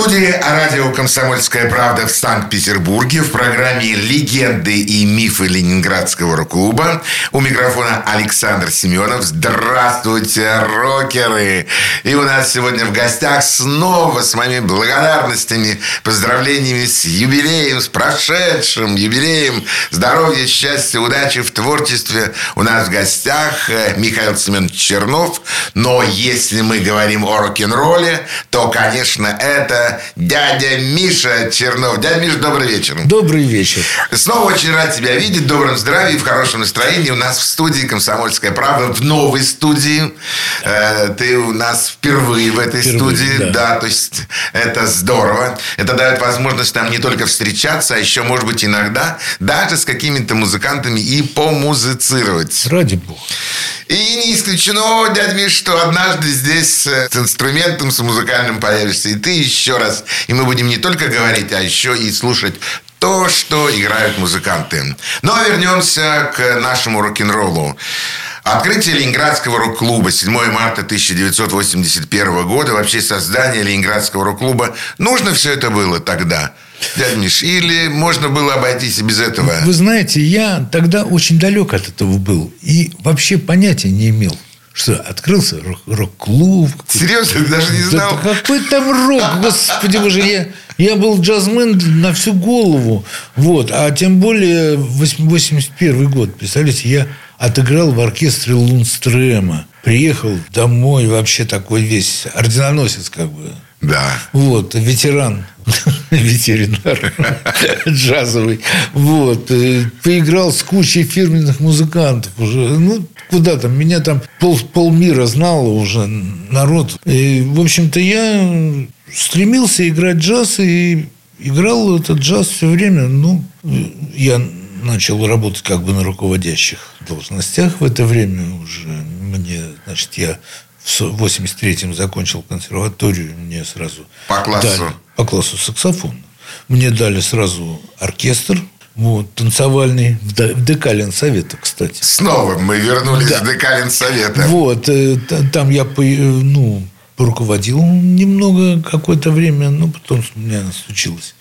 студии радио «Комсомольская правда» в Санкт-Петербурге в программе «Легенды и мифы Ленинградского рок-клуба». У микрофона Александр Семенов. Здравствуйте, рокеры! И у нас сегодня в гостях снова с моими благодарностями, поздравлениями с юбилеем, с прошедшим юбилеем. Здоровья, счастья, удачи в творчестве. У нас в гостях э, Михаил Семенович Чернов. Но если мы говорим о рок-н-ролле, то, конечно, это дядя Миша Чернов. Дядя Миша, добрый вечер. Добрый вечер. Снова очень рад тебя видеть. В добром здравии, в хорошем настроении. У нас в студии «Комсомольская правда», в новой студии. Э, ты у нас впервые в этой впервые, студии. Да. да, то есть это здорово. Это дает возможность нам не только встречаться, а еще, может быть, иногда даже с какими-то музыкантами и помузицировать. Ради бога. И не исключено, дядя Миш, что однажды здесь с инструментом, с музыкальным появишься и ты еще раз. И мы будем не только говорить, а еще и слушать то, что играют музыканты. Но вернемся к нашему рок-н-роллу. Открытие Ленинградского рок-клуба 7 марта 1981 года, вообще создание Ленинградского рок-клуба. Нужно все это было тогда? Дядя Миш, или можно было обойтись и без этого? Вы знаете, я тогда очень далек от этого был. И вообще понятия не имел. Что, открылся рок-клуб? Серьезно? Ты даже не знал? Да какой там рок? Господи боже, я, я был джазмен на всю голову. Вот. А тем более 81 год. Представляете, я отыграл в оркестре Лунстрема. Приехал домой вообще такой весь орденоносец как бы. Да. Вот, ветеран, ветеринар джазовый. Вот, э, поиграл с кучей фирменных музыкантов уже. Ну, куда там, меня там пол, полмира знало уже народ. И, в общем-то, я стремился играть джаз и играл этот джаз все время. Ну, я начал работать как бы на руководящих должностях в это время уже. Мне, значит, я в 83-м закончил консерваторию, мне сразу по классу дали, по классу саксофон. Мне дали сразу оркестр, вот, танцевальный, в Декалин Совета, кстати. Снова мы вернулись да. в Декалин Совета. Вот, э, там я, э, ну, руководил немного какое-то время, но потом у меня случилось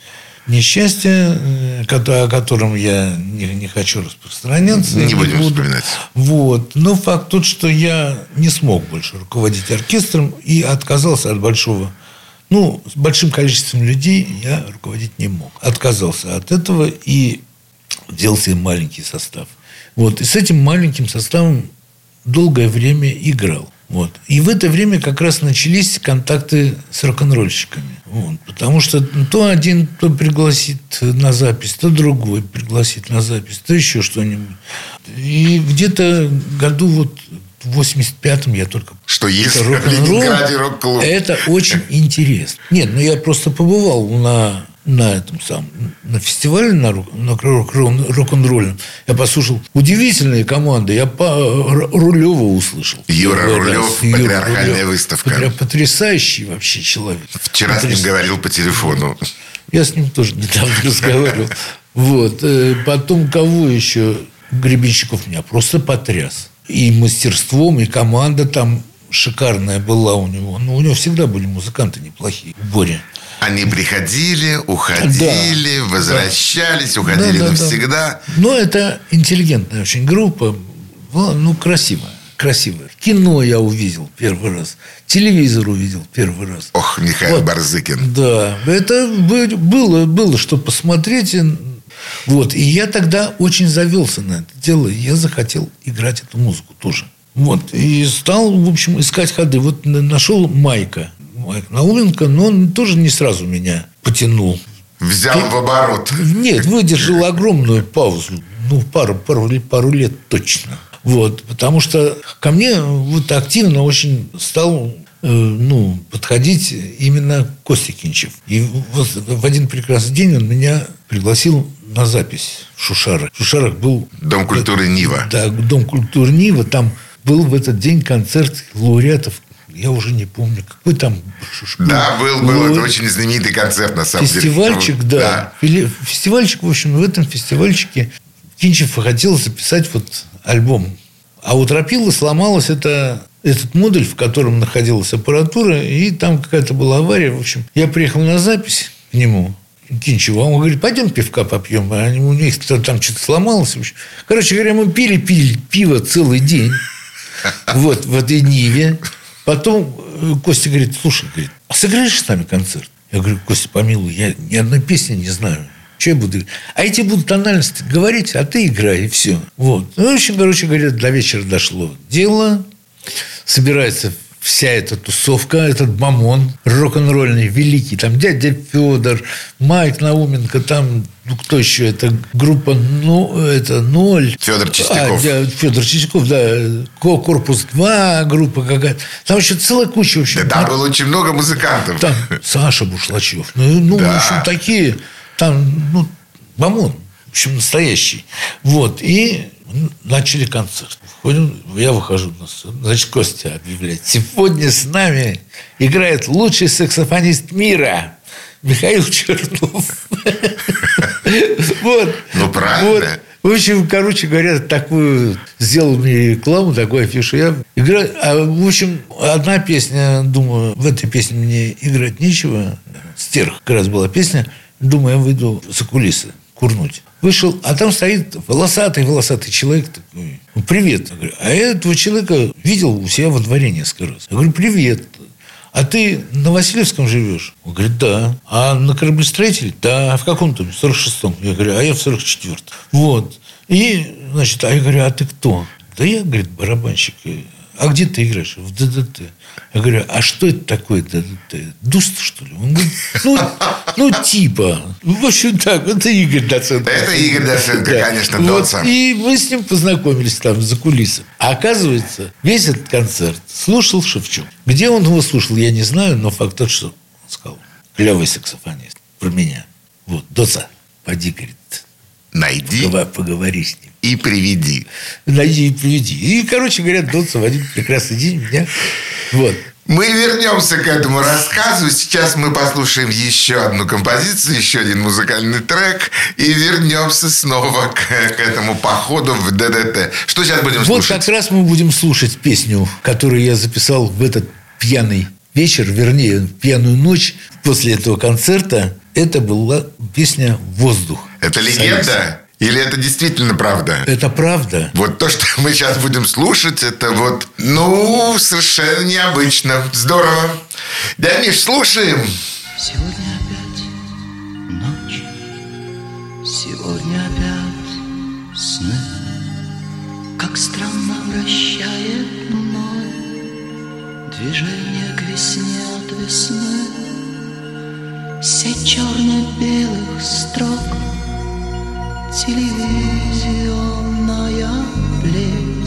несчастье, э, о котором я не, не хочу распространяться. Не, не будем буду. вспоминать. Вот. Но факт тот, что я не смог больше руководить оркестром и отказался от большого... Ну, с большим количеством людей я руководить не мог. Отказался от этого и сделал себе маленький состав. Вот. И с этим маленьким составом долгое время играл. Вот. И в это время как раз начались контакты с рок-н-ролльщиками. Вот. Потому что то один то пригласит на запись, то другой пригласит на запись, то еще что-нибудь. И где-то году вот в 85-м я только... Что есть в Ленинграде рок-клуб. Это очень интересно. Нет, ну я просто побывал на на этом самом, на фестивале на, на рок-н-ролльном, я послушал удивительные команды. Я по Рулева услышал. Юра Рулев, Юра патриархальная Рулев. выставка. Потрясающий вообще человек. Вчера Потряс... с ним говорил по телефону. Я с ним тоже недавно разговаривал. Вот. Э, потом кого еще? Гребенщиков меня просто потряс. И мастерством, и команда там шикарная была у него. Но у него всегда были музыканты неплохие. Боря. Они приходили, уходили, да. возвращались, уходили да, да, навсегда. Да. Но это интеллигентная очень группа. Ну, красивая. Красивая. Кино я увидел первый раз. Телевизор увидел первый раз. Ох, Михаил вот. Барзыкин. Да. Это было, было что посмотреть. Вот. И я тогда очень завелся на это дело. Я захотел играть эту музыку тоже. Вот. И стал, в общем, искать ходы. Вот нашел Майка. Науменко, но он тоже не сразу меня потянул. Взял в оборот. Нет, выдержал огромную паузу. Ну, пару, пару, пару лет точно. Вот, потому что ко мне вот активно очень стал э, ну, подходить именно Костя Кинчев. И вот в один прекрасный день он меня пригласил на запись в Шушарах. В Шушарах был... Дом культуры Нива. Да, Дом культуры Нива. Там был в этот день концерт лауреатов я уже не помню, какой там... Да, был, был. Это очень знаменитый концерт, на самом фестивальчик, деле. да. да. Фестивальчик, в общем, в этом фестивальчике Кинчев хотел записать вот альбом. А у Тропила сломалась это, этот модуль, в котором находилась аппаратура, и там какая-то была авария. В общем, я приехал на запись к нему, Кинчеву. Он говорит, пойдем пивка попьем. А у них там что-то сломалось. Короче говоря, мы пили, пили пиво целый день. Вот, в этой Ниве. Потом э, Костя говорит, слушай, говорит, а сыграешь с нами концерт? Я говорю, Костя, помилуй, я ни одной песни не знаю. Что я буду? А эти будут тональности говорить, а ты играй, и все. Вот. Ну, в общем, короче говоря, до вечера дошло дело. Собирается вся эта тусовка, этот мамон рок-н-ролльный, великий, там дядя Федор, Майк Науменко, там ну, кто еще? Это группа ну, это ноль. Федор Чистяков. А, да, Федор Чистяков, да. Корпус 2 группа какая-то. Там еще целая куча. В общем, да, там было очень много музыкантов. Там Саша Бушлачев. Ну, ну да. в общем, такие. Там, ну, мамон. В общем, настоящий. Вот. И начали концерт. Входим, я выхожу на сцену. Значит, Костя объявляет. Сегодня с нами играет лучший саксофонист мира. Михаил Чернов. Вот. Ну, правильно. В общем, короче говоря, такую сделал мне рекламу, такую афишу. Я играю. А, в общем, одна песня, думаю, в этой песне мне играть нечего. Стерх как раз была песня. Думаю, я выйду за кулисы курнуть. Вышел, а там стоит волосатый-волосатый человек такой. «Ну, привет. А я этого человека видел у себя во дворе несколько раз. Я говорю, привет. А ты на Васильевском живешь? Он говорит, да. А на кораблестроителе? Да. А в каком то В 46-м. Я говорю, а я в 44-м. Вот. И, значит, а я говорю, а ты кто? Да я, говорит, барабанщик а где ты играешь? В ДДТ. Я говорю, а что это такое ДДТ? Дуст, что ли? Он говорит, ну, ну типа. В общем, так, это Игорь Доценко. Это Игорь Доценко, да. конечно, вот, И мы с ним познакомились там за кулисами. А оказывается, весь этот концерт слушал Шевчук. Где он его слушал, я не знаю, но факт тот, что он сказал. Клевый саксофонист. Про меня. Вот, Доца, поди, говорит, Найди. Поговори с ним. И приведи. Найди и приведи. И, короче говоря, Донцев в один прекрасный день меня... Вот. Мы вернемся к этому рассказу. Сейчас мы послушаем еще одну композицию, еще один музыкальный трек и вернемся снова к, к этому походу в ДДТ. Что сейчас будем слушать? Вот как раз мы будем слушать песню, которую я записал в этот пьяный вечер, вернее, пьяную ночь после этого концерта. Это была песня «Воздух». Это легенда? Или это действительно правда? Это правда. Вот то, что мы сейчас будем слушать, это вот, ну, совершенно необычно. Здорово. Да, Миш, слушаем. Сегодня опять ночь, сегодня опять сны. Как странно вращает мной движение к весне от весны. Сеть черно-белых строк Телевизионная плеть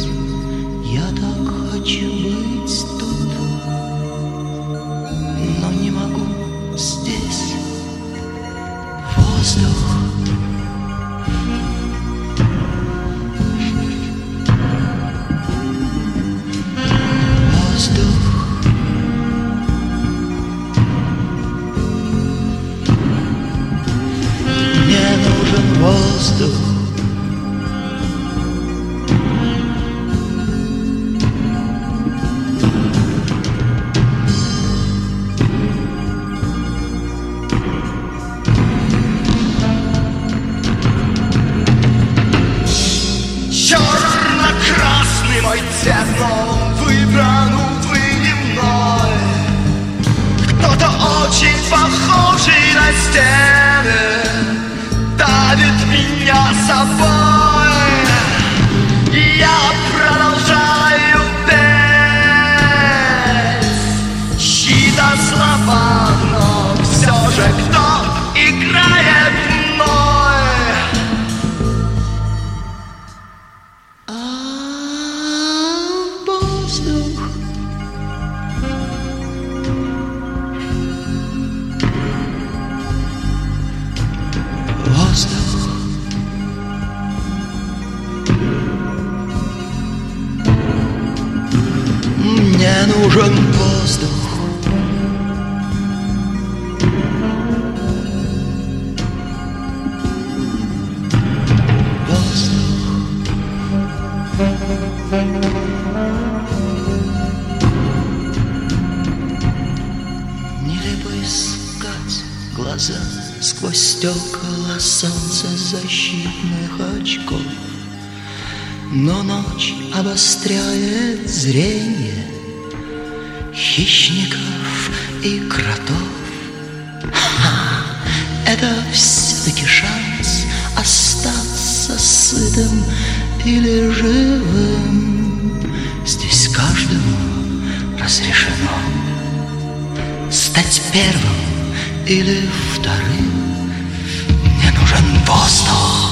сытым или живым. Здесь каждому разрешено Стать первым или вторым. Мне нужен Воздух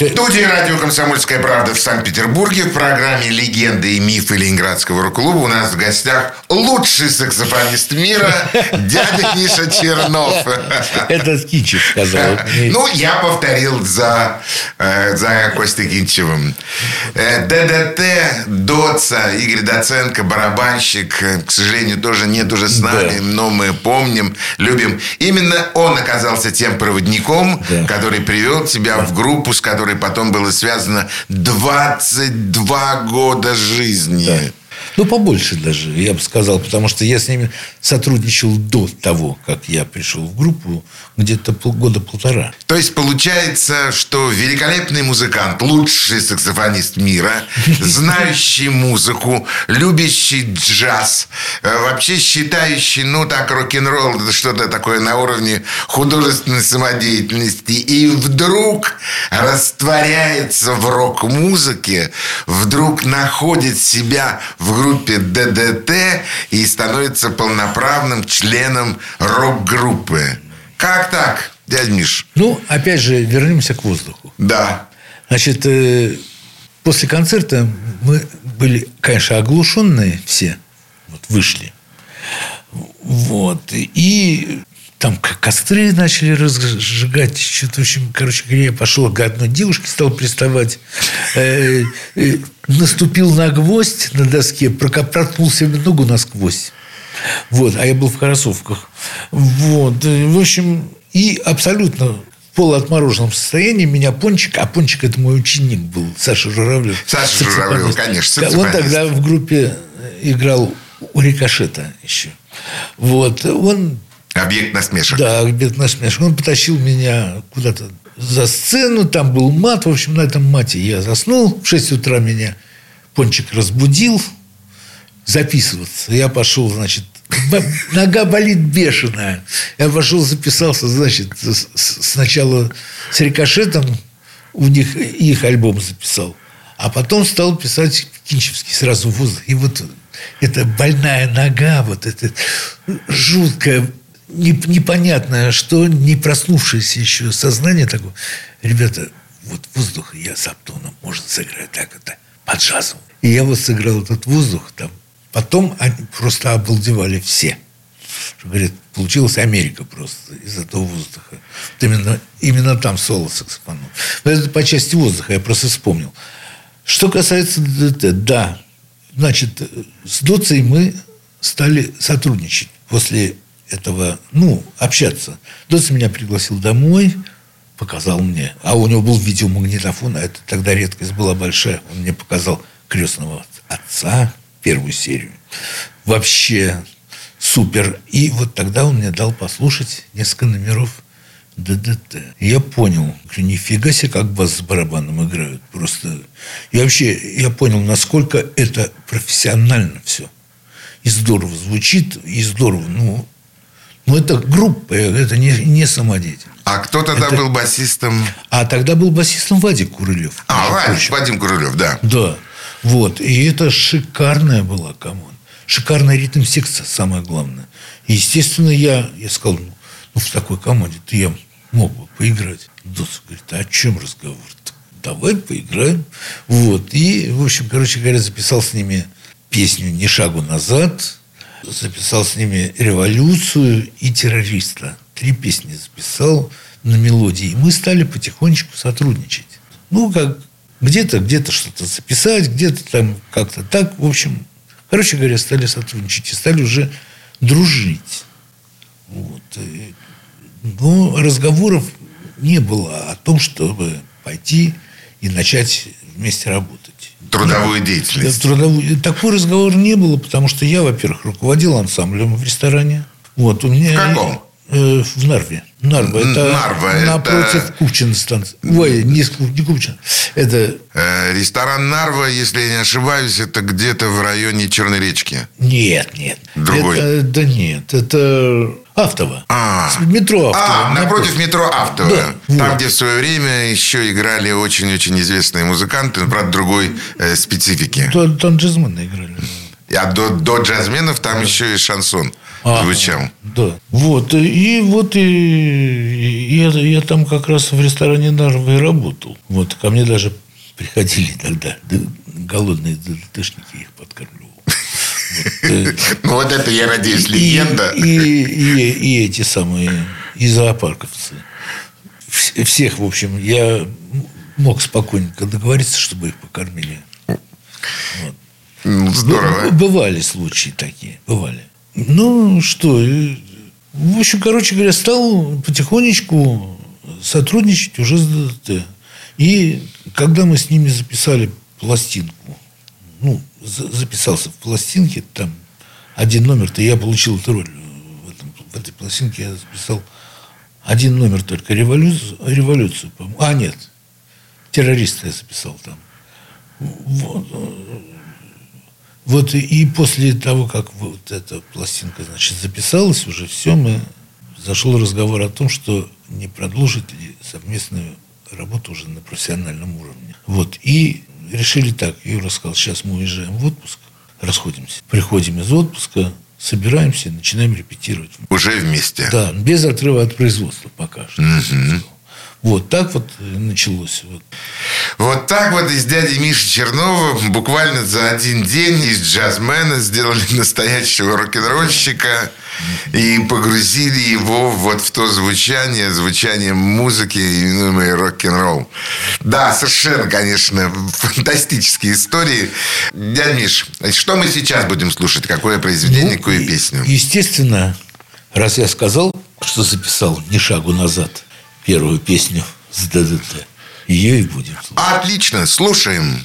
В студии радио «Комсомольская правда» в Санкт-Петербурге в программе «Легенды и мифы Ленинградского рок-клуба» у нас в гостях лучший саксофонист мира дядя Миша Чернов. Это Кинчев сказал. Ну, я повторил за, э, за Костей Кинчевым. Э, ДДТ, Доца, Игорь Доценко, барабанщик, э, к сожалению, тоже нет уже с нами, Да. но мы помним, любим. Именно он оказался тем проводником, Да. который привел тебя в группу, с которой потом было связано 22 года жизни. Да. Ну, побольше даже, я бы сказал, потому что я с ними сотрудничал до того, как я пришел в группу, где-то полгода полтора. То есть получается, что великолепный музыкант, лучший саксофонист мира, знающий музыку, любящий джаз, э, вообще считающий, ну так, рок-н-ролл, что-то такое на уровне художественной самодеятельности, и вдруг растворяется в рок-музыке, вдруг находит себя в группе ДДТ и становится полноправным членом рок-группы. Как так, дядь Миш? Ну, опять же, вернемся к воздуху. Да. Значит, э, после концерта мы были, конечно, оглушенные все. Вот вышли. Вот. И там костры начали разжигать. Что-то, в общем, короче говоря, я пошел к одной девушке, стал приставать. Э, э, наступил на гвоздь на доске, проткнул себе ногу насквозь. Вот, а я был в кроссовках. Вот, э, в общем, и абсолютно в полуотмороженном состоянии меня Пончик, а Пончик это мой ученик был, Саша Журавлев. Саша Журавлев, конечно, Он тогда в группе играл у Рикошета еще. Вот, он Объект насмешек. да, обед насмешка. Он потащил меня куда-то за сцену, там был мат. В общем, на этом мате я заснул. В 6 утра меня Пончик разбудил записываться. Я пошел, значит, нога болит бешеная. Я пошел, записался, значит, сначала с рикошетом у них их альбом записал. А потом стал писать Кинчевский сразу в воздух. И вот эта больная нога, вот это жуткое, не- непонятное, что не проснувшееся еще сознание такое. Ребята, вот воздух я с Аптоном может сыграть так это по джазу. И я вот сыграл этот воздух там. Потом они просто обалдевали все. Что, говорит, получилась Америка просто из этого воздуха. Вот именно, именно там соло саксофоном. Но это по части воздуха, я просто вспомнил. Что касается ДДТ, да. Значит, с Доцей мы стали сотрудничать после этого, ну, общаться. Доца меня пригласил домой, показал мне. А у него был видеомагнитофон, а это тогда редкость была большая. Он мне показал крестного отца, первую серию. Вообще Супер. И вот тогда он мне дал послушать несколько номеров ДДТ. Я понял, что нифига себе, как бас с барабаном играют. Просто... И вообще, я понял, насколько это профессионально все. И здорово звучит, и здорово. Ну, ну это группа, это не, не самодеятельность. А кто тогда Это- был басистом? А тогда был басистом Вадик Курылев. А, прочим. Вадим Курылев, да. Да. Вот. И это шикарная была команда. Шикарная ритм-секция, самое главное. И, естественно, я, я сказал, ну, ну, в такой команде ты я мог бы поиграть. Дос говорит, а о чем разговор? Давай поиграем. Вот. И, в общем, короче говоря, записал с ними песню «Ни шагу назад», записал с ними «Революцию» и «Террориста». Три песни записал на мелодии. И мы стали потихонечку сотрудничать. Ну, как где-то, где-то что-то записать, где-то там как-то так. В общем, короче говоря, стали сотрудничать и стали уже дружить. Вот. Но разговоров не было о том, чтобы пойти и начать вместе работать. Трудовую Да, деятельность. трудовую. Такой разговор не было, потому что я, во-первых, руководил ансамблем в ресторане. Вот, у меня... В каком? Э, в Нарве. Нарва. Это Нарва, это- напротив Купчино станции. Ой, не, не Купчино. Это... Э, Ресторан Нарва, если я не ошибаюсь, это где-то в районе Черной речки. Нет, нет. Другой? Это, да нет, это Автово. А. Метро Автово. А, напротив метро Автово. Да, Там, вот. где в свое время еще играли очень-очень известные музыканты, правда, другой э, специфики. Там, там джазмены играли. А до, до джазменов там еще и шансон А, звучал. Да. Вот. И вот и, и я, я там как раз в ресторане Нарвы и работал. Вот. Ко мне даже приходили тогда голодные ДТшники, их подкармливал. Э, Ну, вот это, я надеюсь, легенда. И, эти самые, и зоопарковцы. Вс- Всех, в общем, я мог спокойненько договориться, чтобы их покормили. Ну, Здорово. Бывали случаи такие, бывали. Ну, что, э, в общем, короче говоря, стал потихонечку сотрудничать уже с ДДТ. И когда мы с ними записали пластинку, ну, за- записался в пластинке, там один номер-то я получил эту роль в, этом- в этой пластинке, я записал один номер только, революцию, революцию по-моему. А, нет, террориста я записал там. Вот, вот и, после того, как вот эта пластинка, значит, записалась, уже все, мы зашел разговор о том, что не продолжить ли совместную работу уже на профессиональном уровне. Вот. И решили так. Юра сказал, сейчас мы уезжаем в отпуск, расходимся. Приходим из отпуска, собираемся, начинаем репетировать. Уже вместе. Да, без отрыва от производства пока что. Вот так вот э, началось. Вот. Вот так вот из дяди Миши Чернова буквально за один день из джазмена сделали настоящего рок-н-ролльщика и погрузили его вот в то звучание, звучание музыки, именуемое рок-н-ролл. Да, совершенно, конечно, фантастические истории. Дядя Миш, что мы сейчас будем слушать? Какое произведение, Ну, какую песню? Естественно, раз я сказал, что записал «Ни шагу назад» первую песню с ДДТ, ее и будем слушать. Отлично, слушаем.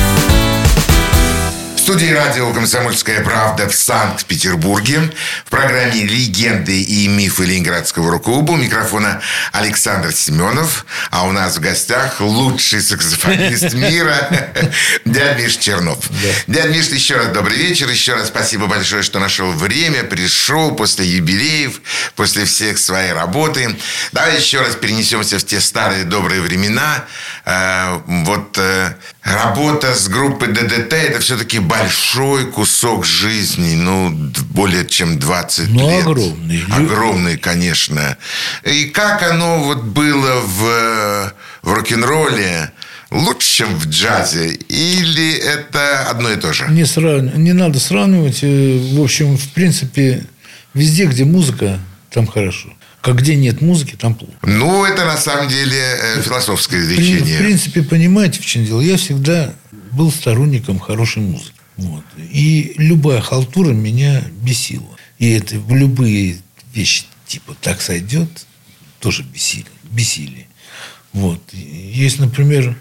В студии радио «Комсомольская правда» в Санкт-Петербурге в программе «Легенды и мифы Ленинградского рок-клуба» у микрофона Александр Семенов, а у нас в гостях лучший саксофонист мира дядя Миш Чернов. Дядя Миш, еще раз добрый вечер, еще раз спасибо большое, что нашел время, пришел после юбилеев, после всех своей работы. Давай еще раз перенесемся в те старые добрые времена. Э, Вот э, работа с группой ДДТ – это все-таки большой кусок жизни, ну, более чем 20 Ну, лет. огромный. Огромный, конечно. И как оно вот было в, э, в рок-н-ролле, лучше, чем в джазе? Или это одно и то же? Не, срав- не надо сравнивать. Э, В общем, в принципе, везде, где музыка, там хорошо. Как где нет музыки, там плохо. Ну, это на самом деле э, философское изречение. В принципе, понимаете, в чем дело? Я всегда был сторонником хорошей музыки. Вот. И любая халтура меня бесила. И это в любые вещи, типа «так сойдет», тоже бесили. бесили. Вот. Есть, например,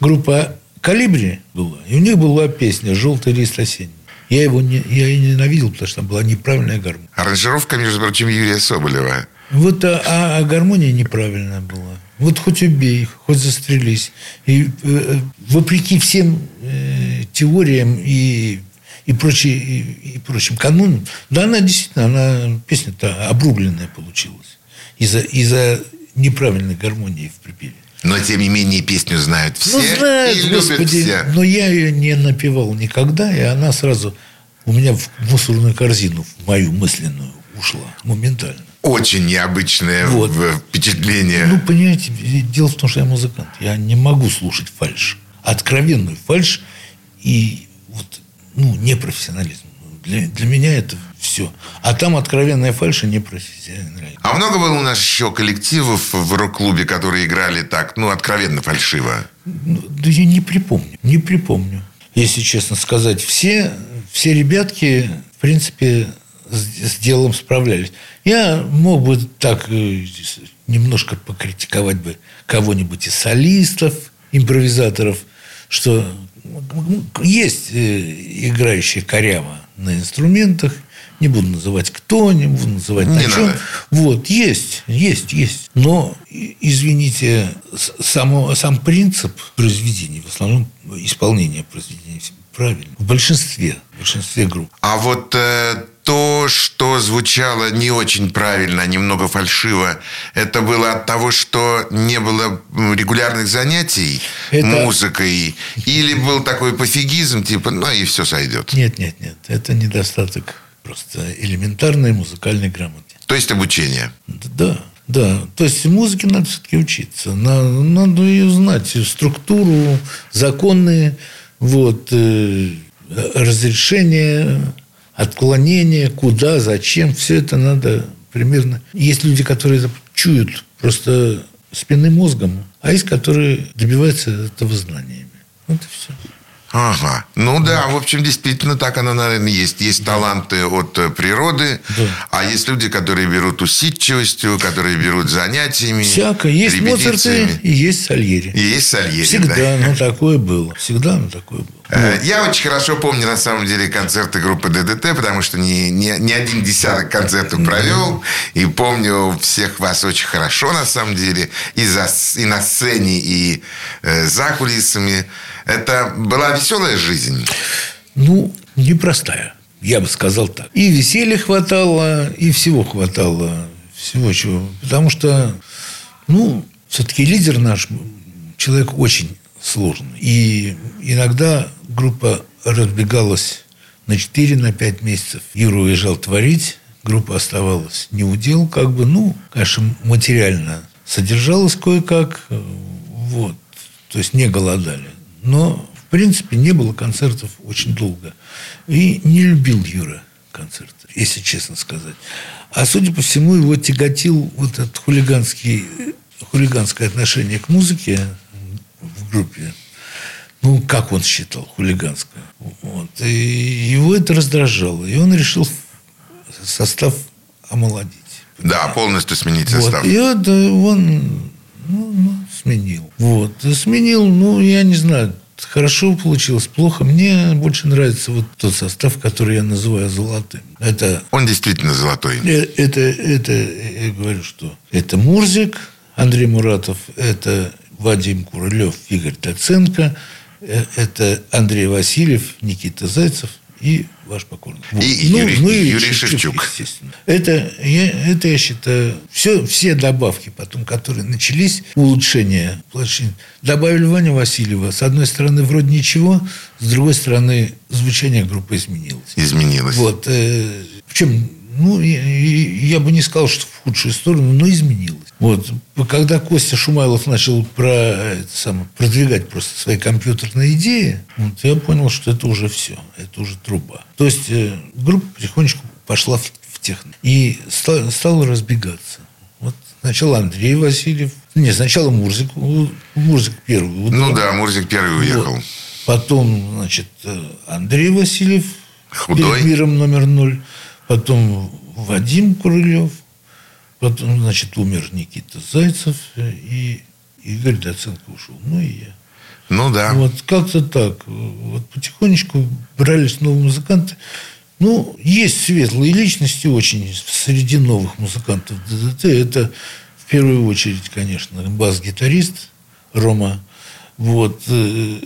группа «Калибри» была, и у них была песня «Желтый лист осенний». Я его не, я ее ненавидел, потому что там была неправильная гармония. Аранжировка, между прочим, Юрия Соболева. Вот а, а- а гармония неправильная была. Вот хоть убей, хоть застрелись. И э, вопреки всем э, теориям и, и, прочей- и, и прочим канонам, да, она действительно, она песня-то обрубленная получилась. Из-за из-за неправильной гармонии в припеве. Но, тем не менее, песню знают все ну, знают, и любят господи, все. но я ее не напевал никогда, и она сразу у меня в мусорную корзину, в мою мысленную, ушла моментально. Очень необычное Вот. впечатление. Ну, понимаете, дело в том, что я музыкант. Я не могу слушать фальш. Откровенную фальш и вот, ну, непрофессионализм. Для, для меня это все. А там откровенная фальш и непрофессионализм. А много было у нас еще коллективов в рок-клубе, которые играли так, ну, откровенно фальшиво? Ну, да я не припомню. Не припомню. Если честно сказать, все, все ребятки, в принципе, с, делом справлялись. Я мог бы так э, немножко покритиковать бы кого-нибудь из солистов, импровизаторов, что есть э, играющие коряво на инструментах, не буду называть кто, не буду называть на чем. Вот, есть, есть, есть. Но, извините, само, сам принцип произведения, в основном исполнение произведения правильно. В большинстве, в большинстве групп. А вот э, то, что звучало не очень правильно, а немного фальшиво, это было от того, что не было регулярных занятий Это- музыкой? Или был такой пофигизм, типа, ну и все сойдет? Нет, нет, нет. Это недостаток просто элементарной музыкальной грамоты. То есть обучение. Да, да. То есть музыке надо все-таки учиться. На- Надо ее знать. Структуру, законы, вот, э, разрешение, отклонение, куда, зачем. Все это надо примерно... Есть люди, которые это чуют просто спинным мозгом, а есть, которые добиваются этого знаниями. Вот и все. Ага. Ну да, в общем, действительно так оно, наверное, есть. Есть таланты от э, природы, а есть люди, которые берут усидчивостью, которые берут занятиями. Всякое. Есть Моцарты и есть Сальери. И есть Сальери. Всегда, да. ну, такое было. Всегда, ну, такое было. Э, Я очень хорошо помню, на самом деле, концерты группы ДДТ, потому что не, не, не один десяток концертов провел. И помню всех вас очень хорошо, на самом деле. И, за, и на сцене, и э, за кулисами. Это была веселая жизнь. Ну, непростая, я бы сказал так. И веселья хватало, и всего хватало. Всего чего. Потому что, ну, все-таки лидер наш человек очень сложный. И иногда группа разбегалась на 4, на 5 месяцев. Юра уезжал творить, группа оставалась не удел, как бы, ну, конечно, материально содержалась кое-как, вот, то есть не голодали. Но, в принципе, не было концертов очень долго. И не любил Юра концерты, если честно сказать. А судя по всему, его тяготил вот этот хулиганский, хулиганское отношение к музыке в группе. Ну, как он считал, хулиганское. Вот. И его это раздражало. И он решил состав омолодить. Да, полностью сменить Вот. состав. И вот э, он ну, ну, сменил. Вот. Сменил, ну, я не знаю, хорошо получилось, плохо. Мне больше нравится вот тот состав, который я называю золотым. Это, Он действительно золотой. э, это, это, я говорю, что это Мурзик, Андрей Муратов, это Вадим Курылев, Игорь Таценко, э, это Андрей Васильев, Никита Зайцев и ваш покорный. И Юрий- Юрий Шевчук. естественно. Это я, это я считаю, все, все добавки потом, которые начались, улучшения, улучшения, добавили Ваню Васильева. С одной стороны, вроде ничего, с другой стороны, звучание группы изменилось. Изменилось. Вот. э, Причем, ну, я, я бы не сказал, что в худшую сторону, но изменилось. Вот. Когда Костя Шумайлов начал про, это самое, продвигать просто свои компьютерные идеи, вот, я понял, что это уже все, это уже труба. То есть э, группа потихонечку пошла в, в техно. И ста- стала разбегаться. Вот сначала Андрей Васильев, не, сначала Мурзик, Мурзик первый. Ну да, Мурзик первый уехал. Вот. Потом, значит, э, Андрей Васильев. Худой. Перед миром номер ноль. Потом Вадим Курылев. Потом, значит, умер Никита Зайцев. э, И Игорь Доценко ушел. Ну и я. Ну да. Вот как-то так. Вот потихонечку брались новые музыканты. Ну, есть светлые личности очень среди новых музыкантов ДДТ. Это в первую очередь, конечно, бас-гитарист Рома. Вот. э,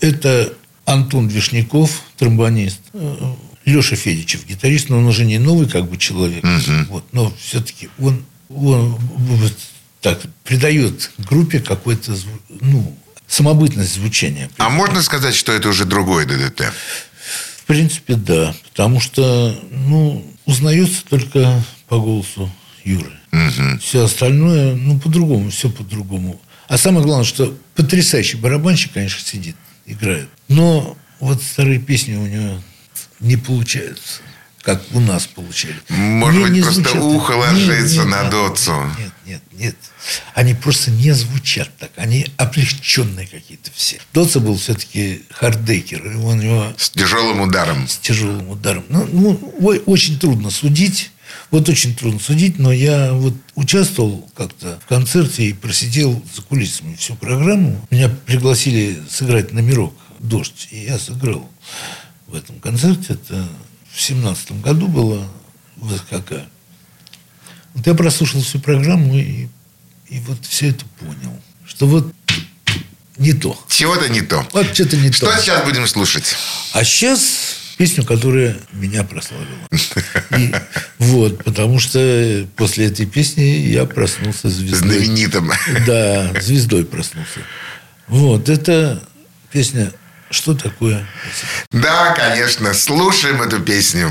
Это Антон Вишняков, тромбонист. Леша Федичев, гитарист, но он уже не новый как бы человек. Вот, но все-таки он, он вот так придает группе какой-то ну, самобытность звучания. А можно сказать, что это уже другой ДДТ? В принципе, да. Потому что, ну, узнается только по голосу Юры. Все остальное, ну, по-другому, все по-другому. А самое главное, что потрясающий барабанщик, конечно, сидит, играет. Но вот старые песни у него не получаются, как у нас получали. Может быть, просто звучат ухо ложится на доцу. Нет, нет, нет. Они просто не звучат так. Они облегченные какие-то все. Доца был все-таки хардекер. и Он его С тяжелым ударом. с тяжелым ударом. Ну, ну, очень трудно судить. Вот очень трудно судить, но я вот участвовал как-то в концерте и просидел за кулисами всю программу. Меня пригласили сыграть номерок «Дождь», и я сыграл в этом концерте. Это в семнадцатом году было в СКК. Вот я прослушал всю программу и, и вот все это понял. Что вот не то. Чего-то не то. Вот что-то не Что то. сейчас будем слушать? А сейчас песню, которая меня прославила. И, вот, потому что после этой песни я проснулся звездой. Знаменитым. Да, звездой проснулся. Вот, это песня «Что такое?» Да, конечно. Слушаем эту песню.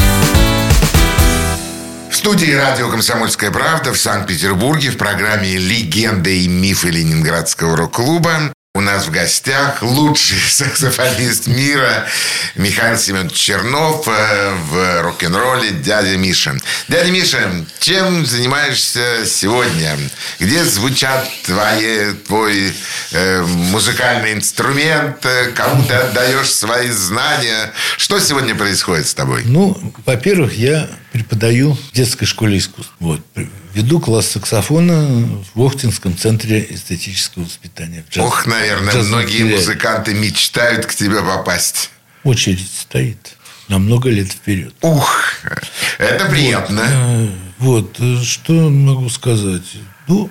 Студии радио «Комсомольская правда» в Санкт-Петербурге в программе «Легенды и мифы Ленинградского рок-клуба» у нас в гостях лучший саксофонист мира Михаил Семенович Чернов э, в рок-н-ролле «Дядя Миша». Дядя Миша, чем занимаешься сегодня? Где звучат твои, твой э, музыкальный инструмент? Кому ты отдаешь свои знания? Что сегодня происходит с тобой? Ну, во-первых, я преподаю в детской школе искусств. Вот. Веду класс саксофона в Охтинском центре эстетического воспитания. джаз- Ох, наверное, джазовом многие филиале. музыканты мечтают к тебе попасть. Очередь стоит на много лет вперед. Ух, это приятно. Э, Вот, э, что могу сказать? Ну,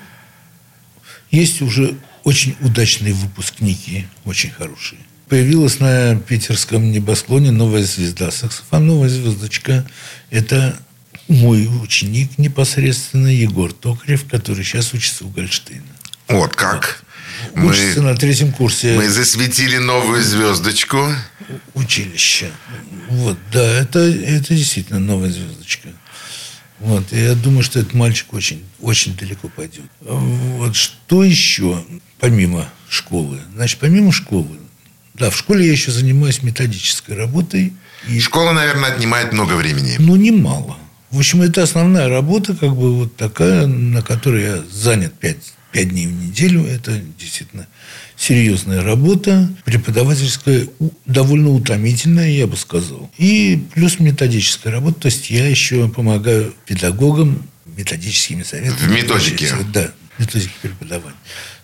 есть уже очень удачные выпускники, очень хорошие. Появилась на питерском небосклоне новая звезда. Саксофон новая звездочка. Это мой ученик непосредственно Егор Токарев, который сейчас учится у Гольштейна. Вот как. Мы, Учится на третьем курсе мы засветили новую звездочку. училища. Вот, да, это, это действительно новая звездочка. Вот, и я думаю, что этот мальчик очень, очень далеко пойдет. Вот, что еще, помимо школы? Значит, помимо школы, да, в школе я еще занимаюсь методической работой. И, Школа, наверное, отнимает много времени. ну, немало. В общем, это основная работа, как бы вот такая, на которой я занят пять, пять дней в неделю. Это действительно серьезная работа, преподавательская, довольно утомительная, я бы сказал. И плюс методическая работа, то есть я еще помогаю педагогам методическими советами. В методике? Да, методике преподавания.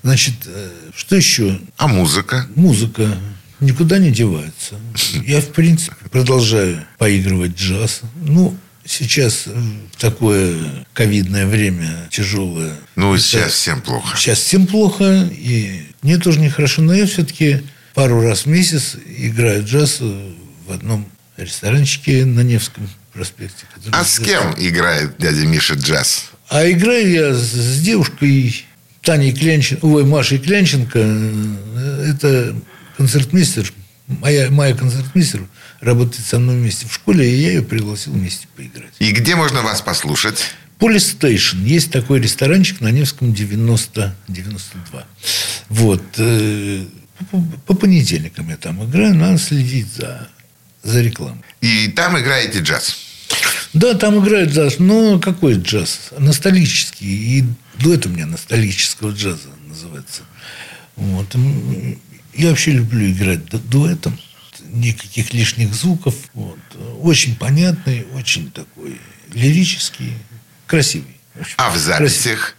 Значит, э, что еще? А музыка? Музыка никуда не девается. Я, в принципе, продолжаю поигрывать джаз. Ну, сейчас э, такое ковидное время тяжелое. Ну, Это- сейчас всем плохо. Сейчас всем плохо, и мне тоже нехорошо, но я все-таки пару раз в месяц играю джаз э, в одном ресторанчике на Невском проспекте. А с кем играет дядя Миша джаз? а играю я с, с девушкой Таней Клянченко, ой, Машей Клянченко. Э, Это концертмейстер, моя, моя концертмейстер работает со мной вместе в школе, и я ее пригласил вместе поиграть. И где можно вас послушать? Police Station. Есть такой ресторанчик на Невском 90, 92. Вот. э, По, по понедельникам я там играю. Надо следить за, за рекламой. И там играете джаз. Да, там играют джаз, но какой джаз? Ностальгический. И дуэт у меня ностальгического джаза называется. Вот. Я вообще люблю играть ду- дуэтом. Никаких лишних звуков. Вот. Очень понятный, очень такой лирический, красивый. А в красивый. записях?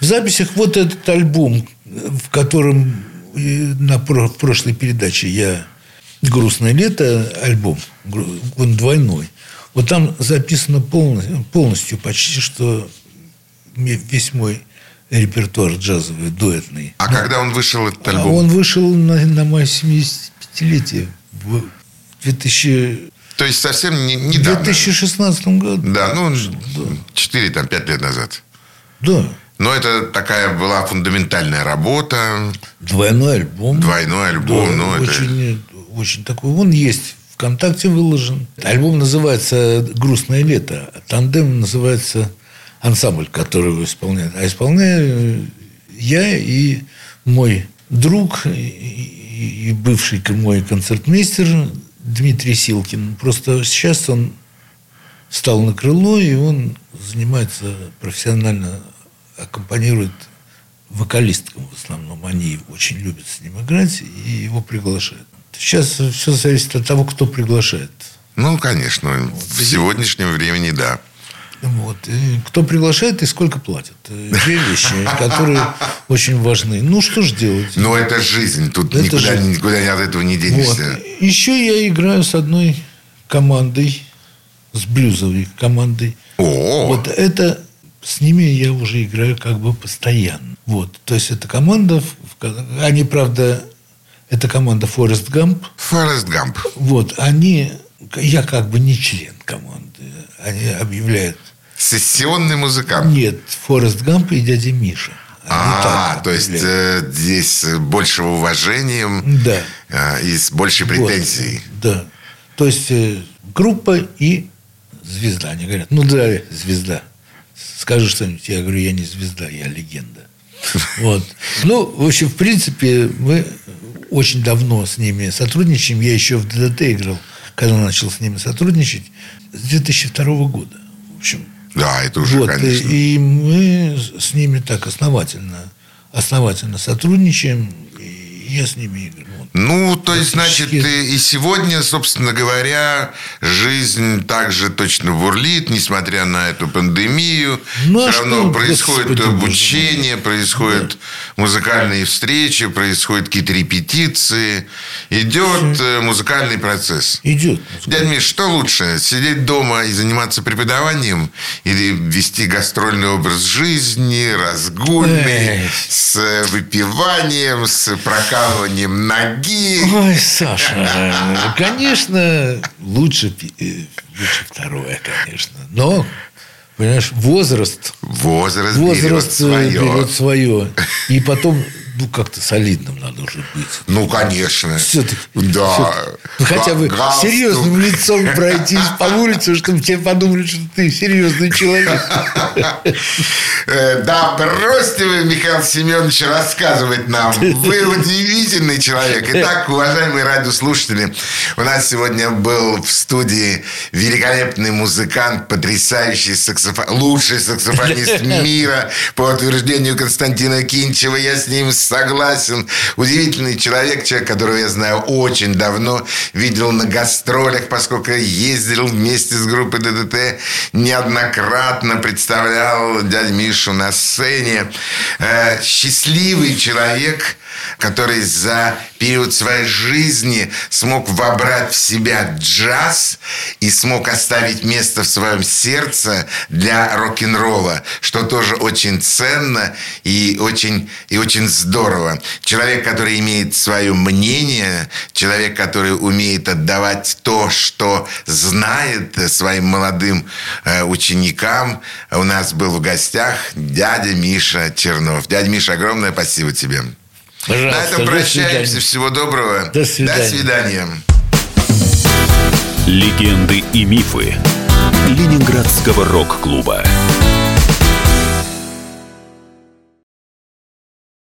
В записях вот этот альбом, в котором э, на прошлой передаче я «Грустное лето» альбом, он двойной. Вот там записано полностью, полностью почти что весь мой репертуар джазовый, дуэтный. А когда он вышел, этот А альбом? он вышел на, на мое 75-летие в 2000, То есть совсем не, недавно. 2016 году. Да, ну, 4, там, 5 лет назад. Да. Но это такая была фундаментальная работа, Двойной альбом. двойной альбом. Да, ну, это... очень, очень такой. Он есть ВКонтакте выложен. Альбом называется «Грустное лето», а тандем называется «Ансамбль», который его исполняет. А исполняю я и мой друг, и, бывший мой концертмейстер Дмитрий Силкин. Просто сейчас он стал на крыло, и он занимается профессионально, аккомпанирует вокалисткам в основном. Они очень любят с ним играть, и его приглашают. Сейчас все зависит от того, кто приглашает. Ну, конечно, в сегодняшнем времени, да. Вот. И кто приглашает и сколько платят. Э, Две вещи, которые очень важны. Ну, что же делать? Но это жизнь. Тут Это никуда, жизнь. никуда от этого не Вот. денешься. Еще я играю с одной командой, с блюзовой командой. О, Вот это с ними я уже играю как бы постоянно. Вот. То есть это команда, они, правда, это команда Форест Гамп. Форест Гамп. Вот, они, я как бы не член команды. Они объявляют, Сессионный музыкант. нет, Форест Гамп и дядя Миша. А, так то есть э, здесь с большего уважением Да. э, и с большей Вот, претензией. да. То есть э, группа и звезда. Они говорят, ну да, звезда. Скажи что-нибудь. Я говорю, я не звезда, я легенда. Вот. Ну, в общем, в принципе, мы очень давно с ними сотрудничаем. Я еще в ДДТ играл, когда начал с ними сотрудничать, с 2002 года. В общем, Да, это уже, вот, конечно. и, мы с ними так основательно, основательно сотрудничаем, и я с ними играю. Ну, то есть, значит, и сегодня, собственно говоря, жизнь также точно бурлит, несмотря на эту пандемию. Ну, а Все равно что, происходит господи, обучение, происходят музыкальные встречи, происходят какие-то репетиции. Идет э, музыкальный процесс. Идет. Дядя Миш, что лучше, сидеть дома и заниматься преподаванием или вести гастрольный образ жизни, разгульный, Эй. с выпиванием, с прокалыванием ноги? Ой, Саша, конечно, лучше, э, лучше второе, конечно. Но, понимаешь, возраст, Возраст, берет возраст э, свое. берет свое. И потом, ну, как-то солидным надо уже быть. Ну, конечно. Все-таки. Да. Ну, хотя бы Га- галстук. серьезным лицом пройтись по улице, чтобы тебе подумали, что ты серьезный человек. Э, Да, бросьте вы, Михаил Семенович, рассказывать нам. Вы удивительный человек. Итак, уважаемые радиослушатели, у нас сегодня был в студии великолепный музыкант, потрясающий саксофон, лучший саксофонист мира, по утверждению Константина Кинчева. Я с ним согласен. Удивительный человек, человек, которого я знаю очень давно, видел на гастролях, поскольку ездил вместе с группой ДДТ неоднократно, представлял дядь Мишу на сцене. Э, Счастливый человек, который за период своей жизни смог вобрать в себя джаз и смог оставить место в своем сердце для рок-н-ролла, что тоже очень ценно и очень, и очень здорово. Человек, который имеет свое мнение, человек, который умеет отдавать то, что знает своим молодым э, ученикам. У нас был в гостях дядя Миша Чернов. Дядя Миша, огромное спасибо тебе. На Пожалуйста, этом до прощаемся. свидания. Всего доброго. До свидания. До свидания. Легенды и мифы Ленинградского рок-клуба.